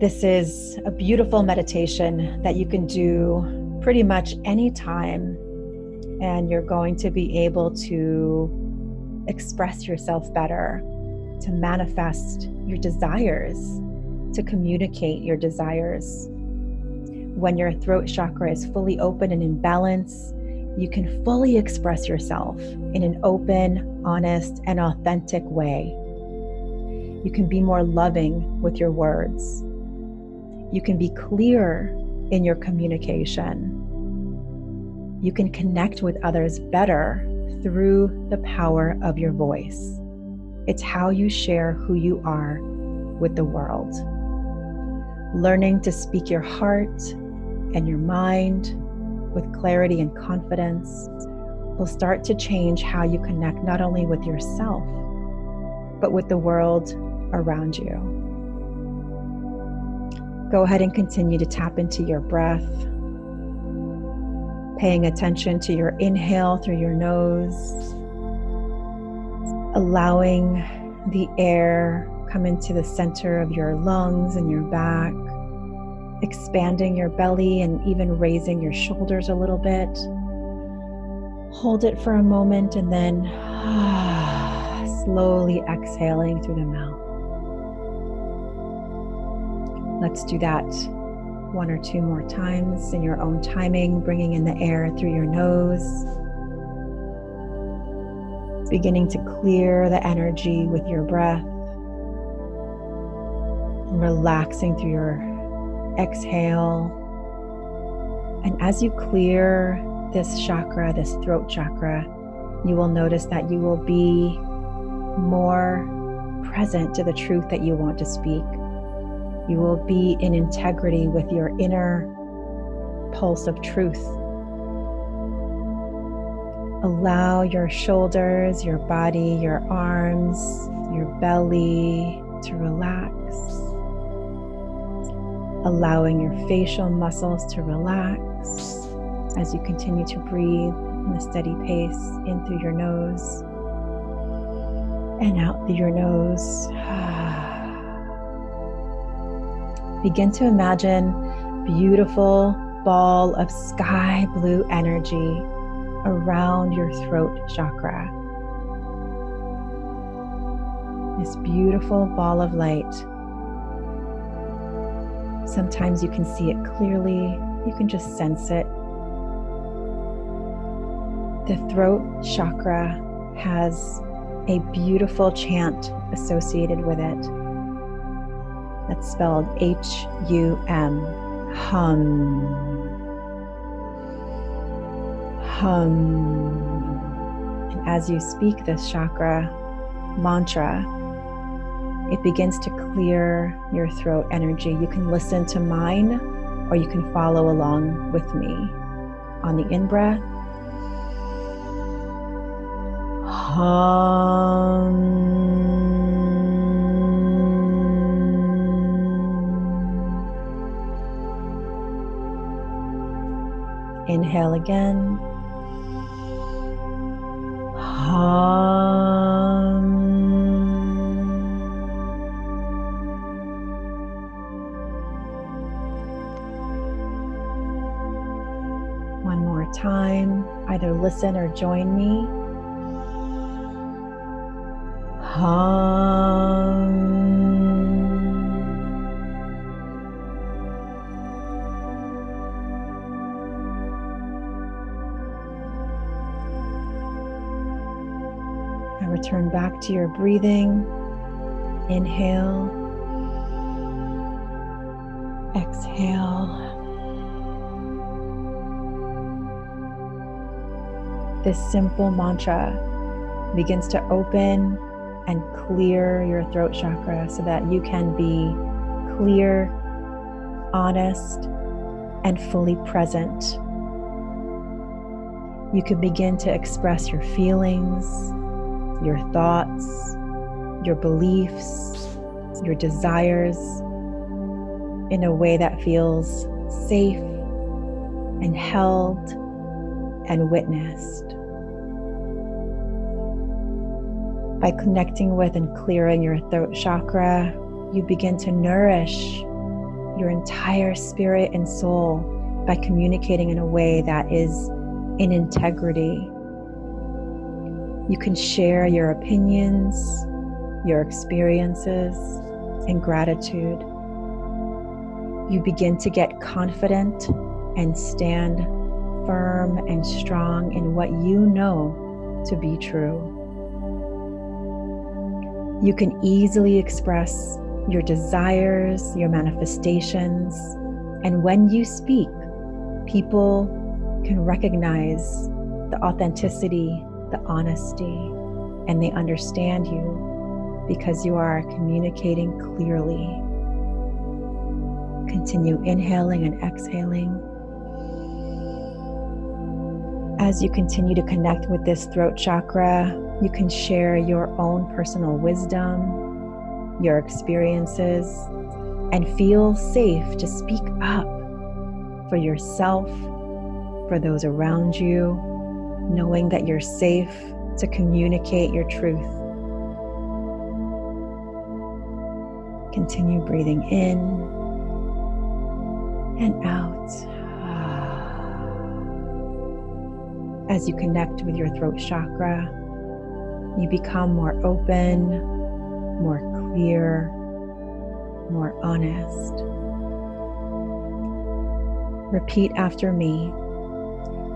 This is a beautiful meditation that you can do pretty much anytime, and you're going to be able to express yourself better, to manifest your desires, to communicate your desires. When your throat chakra is fully open and in balance, you can fully express yourself in an open, honest, and authentic way. You can be more loving with your words. You can be clear in your communication. You can connect with others better through the power of your voice. It's how you share who you are with the world. Learning to speak your heart and your mind with clarity and confidence will start to change how you connect not only with yourself, but with the world around you. Go ahead and continue to tap into your breath, paying attention to your inhale through your nose, allowing the air come into the center of your lungs and your back expanding your belly and even raising your shoulders a little bit. Hold it for a moment and then slowly exhaling through the mouth. Let's do that one or two more times in your own timing, bringing in the air through your nose. Beginning to clear the energy with your breath. Relaxing through your exhale. And as you clear this chakra, this throat chakra, you will notice that you will be more present to the truth that you want to speak. You will be in integrity with your inner pulse of truth. Allow your shoulders, your body, your arms, your belly to relax allowing your facial muscles to relax as you continue to breathe in a steady pace in through your nose and out through your nose. Begin to imagine beautiful ball of sky blue energy around your throat chakra. This beautiful ball of light Sometimes you can see it clearly, you can just sense it. The throat chakra has a beautiful chant associated with it. That's spelled H U M. Hum. Hum. And as you speak this chakra mantra, it begins to clear your throat energy. You can listen to mine or you can follow along with me. On the in breath, hum. Inhale again. Hum. One more time, either listen or join me. Hum. Return back to your breathing. Inhale. Exhale. This simple mantra begins to open and clear your throat chakra so that you can be clear, honest, and fully present. You can begin to express your feelings, your thoughts, your beliefs, your desires in a way that feels safe and held and witnessed. By connecting with and clearing your throat chakra, you begin to nourish your entire spirit and soul by communicating in a way that is in integrity. You can share your opinions, your experiences, and gratitude. You begin to get confident and stand firm and strong in what you know to be true. You can easily express your desires, your manifestations, and when you speak, people can recognize the authenticity, the honesty, and they understand you because you are communicating clearly. Continue inhaling and exhaling. As you continue to connect with this throat chakra, you can share your own personal wisdom, your experiences, and feel safe to speak up for yourself, for those around you, knowing that you're safe to communicate your truth. Continue breathing in and out. As you connect with your throat chakra, you become more open, more clear, more honest. Repeat after me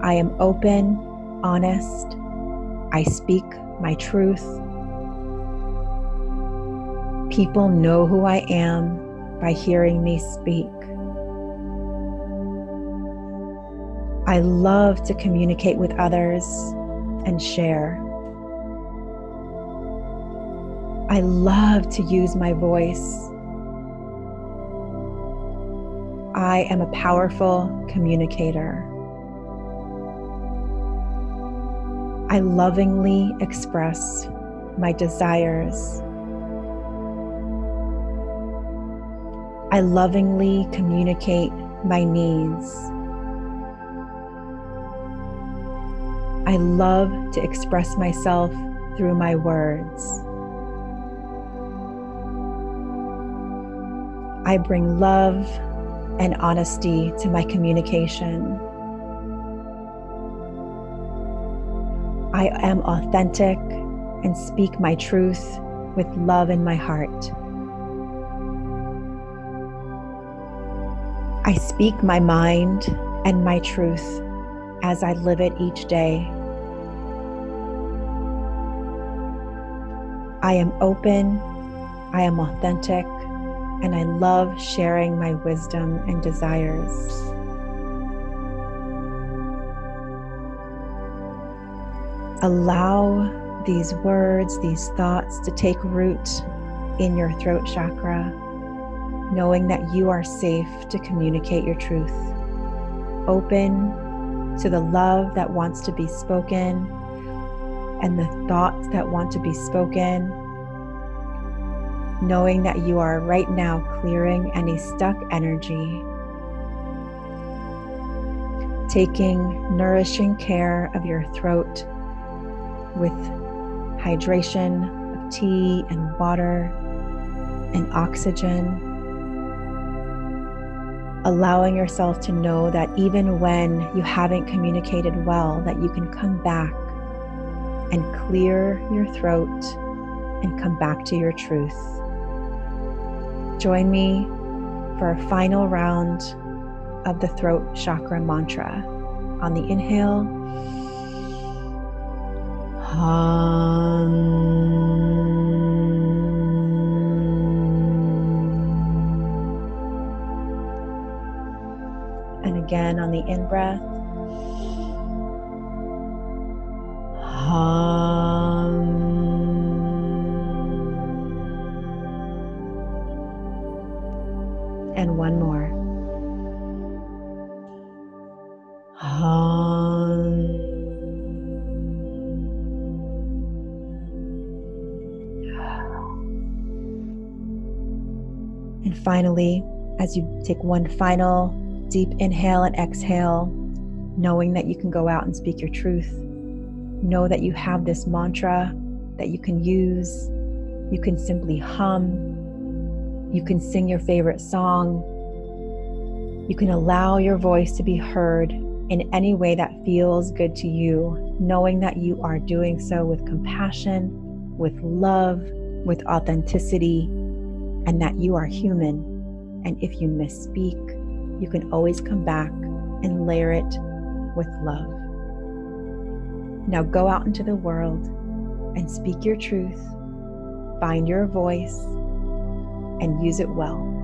I am open, honest, I speak my truth. People know who I am by hearing me speak. I love to communicate with others and share. I love to use my voice. I am a powerful communicator. I lovingly express my desires. I lovingly communicate my needs. I love to express myself through my words. I bring love and honesty to my communication. I am authentic and speak my truth with love in my heart. I speak my mind and my truth as I live it each day. I am open, I am authentic, and I love sharing my wisdom and desires. Allow these words, these thoughts to take root in your throat chakra, knowing that you are safe to communicate your truth. Open to the love that wants to be spoken and the thoughts that want to be spoken, knowing that you are right now clearing any stuck energy, taking nourishing care of your throat with hydration of tea and water and oxygen. Allowing yourself to know that even when you haven't communicated well, that you can come back and clear your throat and come back to your truth. Join me for a final round of the throat chakra mantra. On the inhale, And again on the in breath. And one more. Finally, as you take one final deep inhale and exhale, knowing that you can go out and speak your truth know that you have this mantra that you can use. You can simply hum. You can sing your favorite song. You can allow your voice to be heard in any way that feels good to you, knowing that you are doing so with compassion, with love, with authenticity, and that you are human. And if you misspeak, you can always come back and layer it with love. Now go out into the world and speak your truth, find your voice, and use it well.